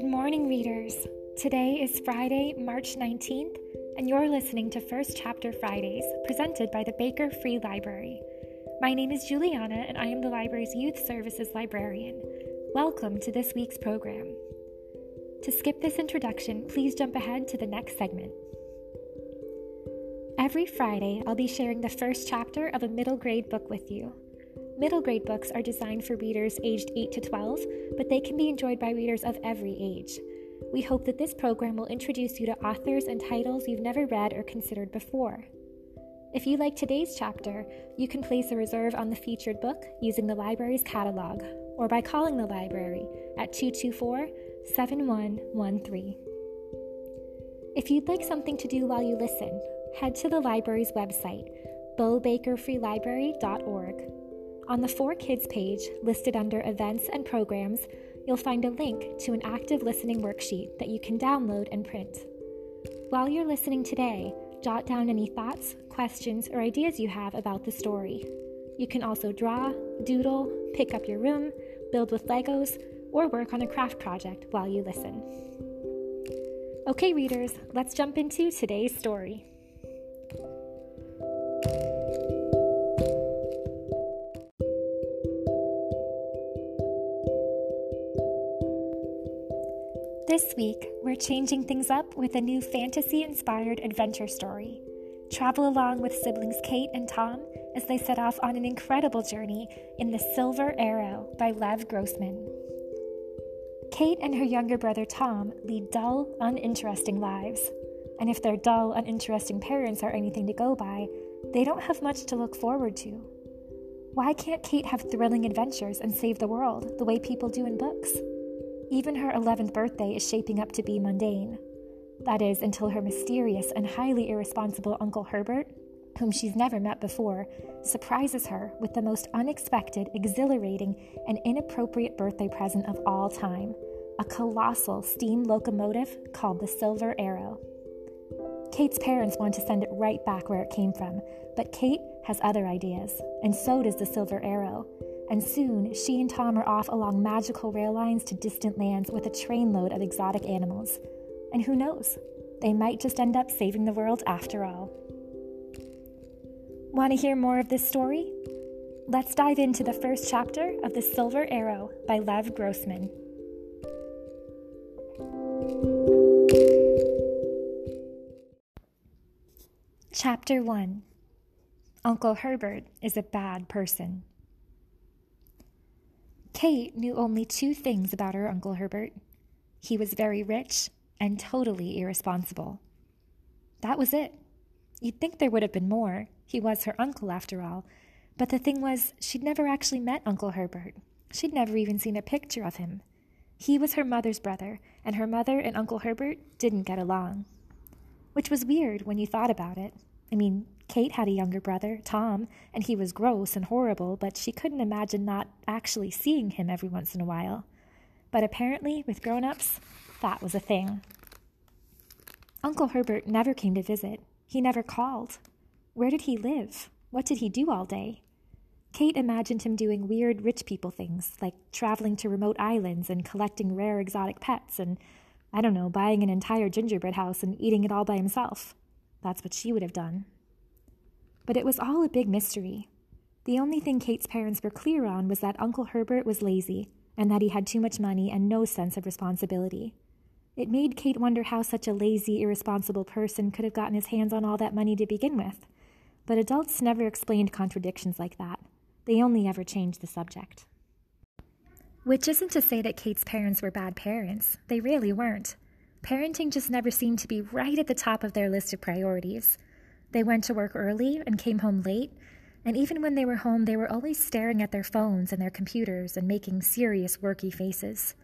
Good morning, readers. Today is Friday, March 19th, and you're listening to First Chapter Fridays, presented by the Baker Free Library. My name is Juliana, and I am the library's Youth Services Librarian. Welcome to this week's program. To skip this introduction, please jump ahead to the next segment. Every Friday, I'll be sharing the first chapter of a middle grade book with you. Middle grade books are designed for readers aged 8 to 12, but they can be enjoyed by readers of every age. We hope that this program will introduce you to authors and titles you've never read or considered before. If you like today's chapter, you can place a reserve on the featured book using the library's catalog or by calling the library at 224 7113. If you'd like something to do while you listen, head to the library's website, bowbakerfreelibrary.org. On the For Kids page, listed under Events and Programs, you'll find a link to an active listening worksheet that you can download and print. While you're listening today, jot down any thoughts, questions, or ideas you have about the story. You can also draw, doodle, pick up your room, build with Legos, or work on a craft project while you listen. Okay, readers, let's jump into today's story. This week, we're changing things up with a new fantasy inspired adventure story. Travel along with siblings Kate and Tom as they set off on an incredible journey in The Silver Arrow by Lev Grossman. Kate and her younger brother Tom lead dull, uninteresting lives. And if their dull, uninteresting parents are anything to go by, they don't have much to look forward to. Why can't Kate have thrilling adventures and save the world the way people do in books? Even her 11th birthday is shaping up to be mundane. That is, until her mysterious and highly irresponsible Uncle Herbert, whom she's never met before, surprises her with the most unexpected, exhilarating, and inappropriate birthday present of all time a colossal steam locomotive called the Silver Arrow. Kate's parents want to send it right back where it came from, but Kate has other ideas, and so does the Silver Arrow and soon she and Tom are off along magical rail lines to distant lands with a trainload of exotic animals. And who knows? They might just end up saving the world after all. Want to hear more of this story? Let's dive into the first chapter of The Silver Arrow by Lev Grossman. Chapter 1 Uncle Herbert is a bad person. Kate knew only two things about her Uncle Herbert he was very rich and totally irresponsible. That was it. You'd think there would have been more. He was her uncle, after all. But the thing was, she'd never actually met Uncle Herbert. She'd never even seen a picture of him. He was her mother's brother, and her mother and Uncle Herbert didn't get along. Which was weird when you thought about it. I mean, Kate had a younger brother, Tom, and he was gross and horrible, but she couldn't imagine not actually seeing him every once in a while. But apparently, with grown ups, that was a thing. Uncle Herbert never came to visit. He never called. Where did he live? What did he do all day? Kate imagined him doing weird rich people things, like traveling to remote islands and collecting rare exotic pets and, I don't know, buying an entire gingerbread house and eating it all by himself. That's what she would have done. But it was all a big mystery. The only thing Kate's parents were clear on was that Uncle Herbert was lazy and that he had too much money and no sense of responsibility. It made Kate wonder how such a lazy, irresponsible person could have gotten his hands on all that money to begin with. But adults never explained contradictions like that. They only ever changed the subject. Which isn't to say that Kate's parents were bad parents. They really weren't. Parenting just never seemed to be right at the top of their list of priorities. They went to work early and came home late, and even when they were home, they were always staring at their phones and their computers and making serious, worky faces.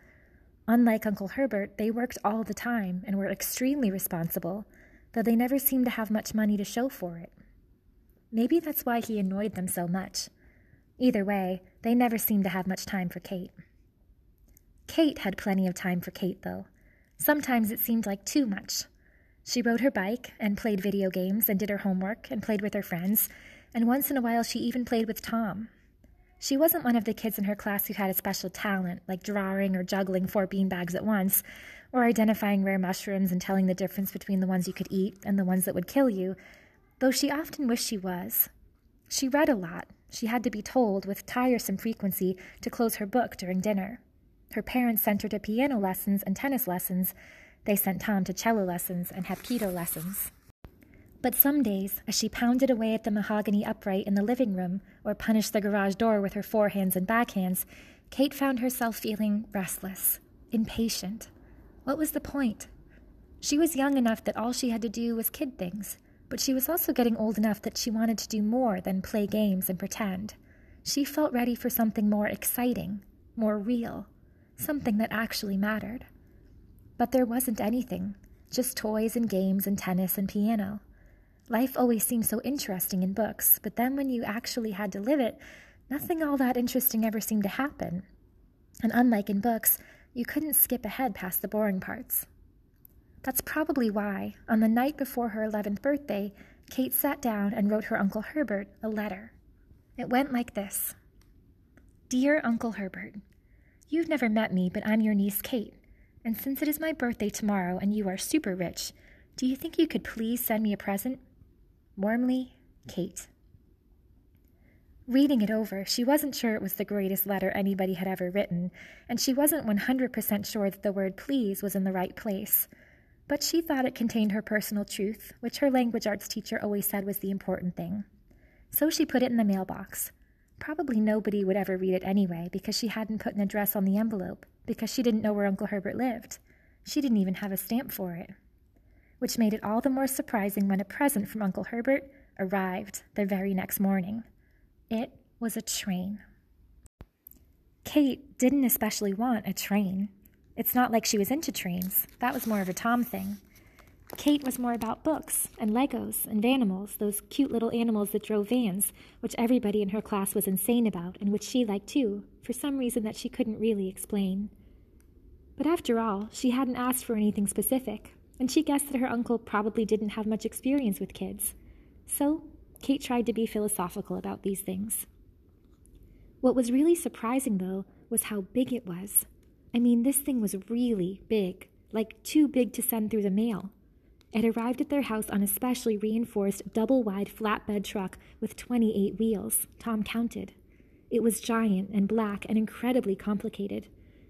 Unlike Uncle Herbert, they worked all the time and were extremely responsible, though they never seemed to have much money to show for it. Maybe that's why he annoyed them so much. Either way, they never seemed to have much time for Kate. Kate had plenty of time for Kate, though. Sometimes it seemed like too much. She rode her bike and played video games and did her homework and played with her friends, and once in a while she even played with Tom. She wasn't one of the kids in her class who had a special talent, like drawing or juggling four beanbags at once, or identifying rare mushrooms and telling the difference between the ones you could eat and the ones that would kill you, though she often wished she was. She read a lot. She had to be told, with tiresome frequency, to close her book during dinner. Her parents sent her to piano lessons and tennis lessons. They sent Tom to cello lessons and hapkido lessons. But some days, as she pounded away at the mahogany upright in the living room or punished the garage door with her forehands and backhands, Kate found herself feeling restless, impatient. What was the point? She was young enough that all she had to do was kid things, but she was also getting old enough that she wanted to do more than play games and pretend. She felt ready for something more exciting, more real, something that actually mattered. But there wasn't anything, just toys and games and tennis and piano. Life always seemed so interesting in books, but then when you actually had to live it, nothing all that interesting ever seemed to happen. And unlike in books, you couldn't skip ahead past the boring parts. That's probably why, on the night before her 11th birthday, Kate sat down and wrote her Uncle Herbert a letter. It went like this Dear Uncle Herbert, You've never met me, but I'm your niece Kate, and since it is my birthday tomorrow and you are super rich, do you think you could please send me a present? Warmly, Kate. Reading it over, she wasn't sure it was the greatest letter anybody had ever written, and she wasn't 100% sure that the word please was in the right place. But she thought it contained her personal truth, which her language arts teacher always said was the important thing. So she put it in the mailbox. Probably nobody would ever read it anyway, because she hadn't put an address on the envelope, because she didn't know where Uncle Herbert lived. She didn't even have a stamp for it which made it all the more surprising when a present from Uncle Herbert arrived the very next morning. It was a train. Kate didn't especially want a train. It's not like she was into trains, that was more of a Tom thing. Kate was more about books and Legos and Vanimals, those cute little animals that drove vans, which everybody in her class was insane about and which she liked too, for some reason that she couldn't really explain. But after all, she hadn't asked for anything specific, and she guessed that her uncle probably didn't have much experience with kids. So, Kate tried to be philosophical about these things. What was really surprising, though, was how big it was. I mean, this thing was really big, like too big to send through the mail. It arrived at their house on a specially reinforced double wide flatbed truck with 28 wheels, Tom counted. It was giant and black and incredibly complicated.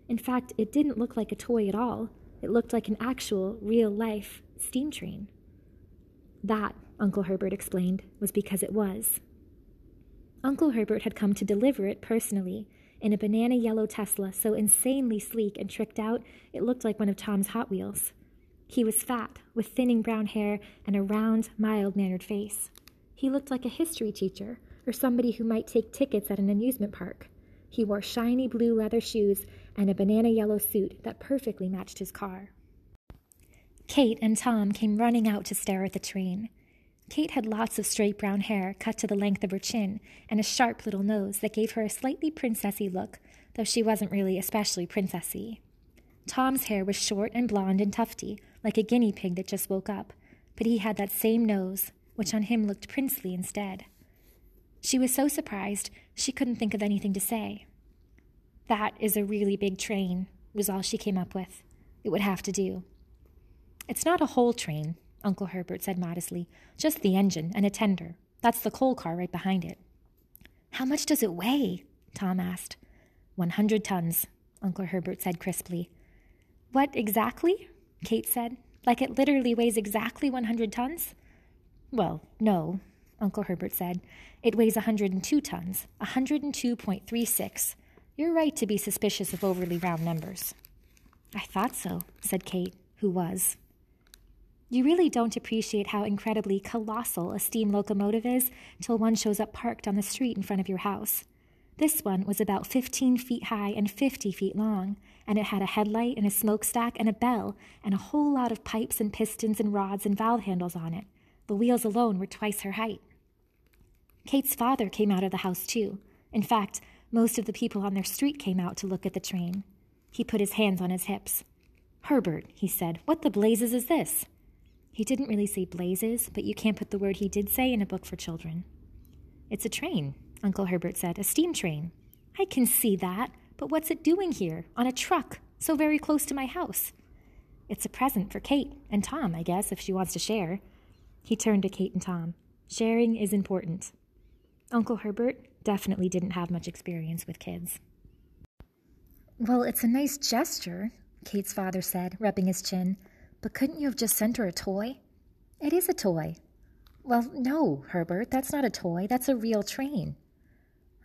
In fact, it didn't look like a toy at all. It looked like an actual, real life steam train. That, Uncle Herbert explained, was because it was. Uncle Herbert had come to deliver it personally in a banana yellow Tesla so insanely sleek and tricked out it looked like one of Tom's Hot Wheels. He was fat, with thinning brown hair and a round, mild mannered face. He looked like a history teacher or somebody who might take tickets at an amusement park. He wore shiny blue leather shoes and a banana yellow suit that perfectly matched his car. Kate and Tom came running out to stare at the train. Kate had lots of straight brown hair cut to the length of her chin and a sharp little nose that gave her a slightly princessy look, though she wasn't really especially princessy. Tom's hair was short and blonde and tufty, like a guinea pig that just woke up, but he had that same nose, which on him looked princely instead. She was so surprised she couldn't think of anything to say. That is a really big train, was all she came up with. It would have to do. It's not a whole train, Uncle Herbert said modestly, just the engine and a tender. That's the coal car right behind it. How much does it weigh? Tom asked. One hundred tons, Uncle Herbert said crisply. What exactly? Kate said. Like it literally weighs exactly 100 tons? Well, no, Uncle Herbert said. It weighs a 102 tons, a 102.36. You're right to be suspicious of overly round numbers. I thought so, said Kate, who was. You really don't appreciate how incredibly colossal a steam locomotive is till one shows up parked on the street in front of your house. This one was about 15 feet high and 50 feet long, and it had a headlight and a smokestack and a bell and a whole lot of pipes and pistons and rods and valve handles on it. The wheels alone were twice her height. Kate's father came out of the house, too. In fact, most of the people on their street came out to look at the train. He put his hands on his hips. Herbert, he said, what the blazes is this? He didn't really say blazes, but you can't put the word he did say in a book for children. It's a train, Uncle Herbert said, a steam train. I can see that, but what's it doing here, on a truck, so very close to my house? It's a present for Kate and Tom, I guess, if she wants to share. He turned to Kate and Tom. Sharing is important. Uncle Herbert definitely didn't have much experience with kids. Well, it's a nice gesture, Kate's father said, rubbing his chin. But couldn't you have just sent her a toy? It is a toy. Well, no, Herbert, that's not a toy. That's a real train.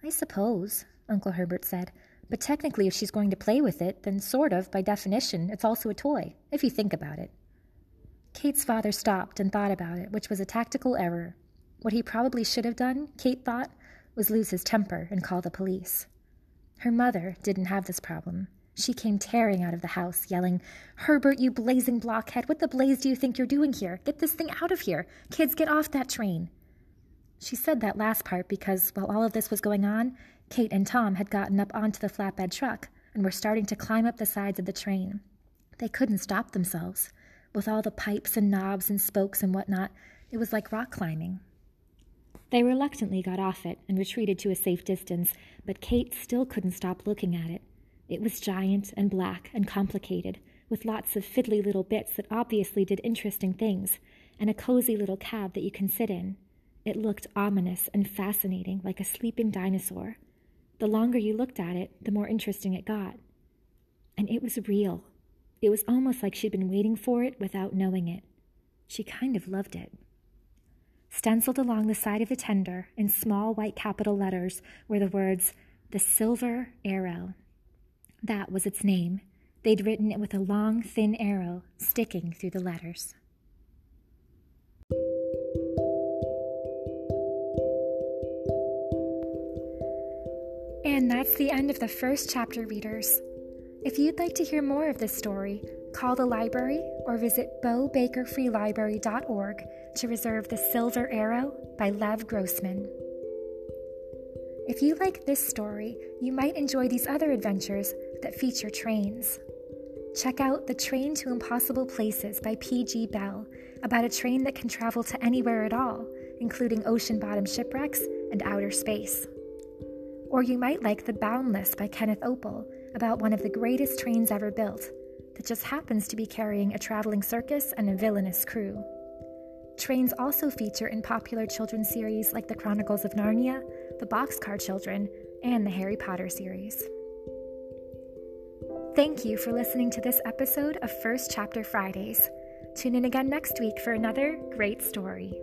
I suppose, Uncle Herbert said. But technically, if she's going to play with it, then sort of, by definition, it's also a toy, if you think about it. Kate's father stopped and thought about it, which was a tactical error. What he probably should have done, Kate thought, was lose his temper and call the police. Her mother didn't have this problem. She came tearing out of the house, yelling, Herbert, you blazing blockhead, what the blaze do you think you're doing here? Get this thing out of here. Kids, get off that train. She said that last part because, while all of this was going on, Kate and Tom had gotten up onto the flatbed truck and were starting to climb up the sides of the train. They couldn't stop themselves. With all the pipes and knobs and spokes and whatnot, it was like rock climbing. They reluctantly got off it and retreated to a safe distance, but Kate still couldn't stop looking at it. It was giant and black and complicated, with lots of fiddly little bits that obviously did interesting things, and a cozy little cab that you can sit in. It looked ominous and fascinating, like a sleeping dinosaur. The longer you looked at it, the more interesting it got. And it was real. It was almost like she'd been waiting for it without knowing it. She kind of loved it. Stenciled along the side of the tender in small white capital letters were the words, The Silver Arrow. That was its name. They'd written it with a long, thin arrow sticking through the letters. And that's the end of the first chapter, readers. If you'd like to hear more of this story, call the library or visit bowbakerfreelibrary.org to reserve The Silver Arrow by Lev Grossman. If you like this story, you might enjoy these other adventures that feature trains. Check out The Train to Impossible Places by P.G. Bell, about a train that can travel to anywhere at all, including ocean bottom shipwrecks and outer space. Or you might like The Boundless by Kenneth Oppel, about one of the greatest trains ever built, that just happens to be carrying a traveling circus and a villainous crew. Trains also feature in popular children's series like The Chronicles of Narnia, The Boxcar Children, and the Harry Potter series. Thank you for listening to this episode of First Chapter Fridays. Tune in again next week for another great story.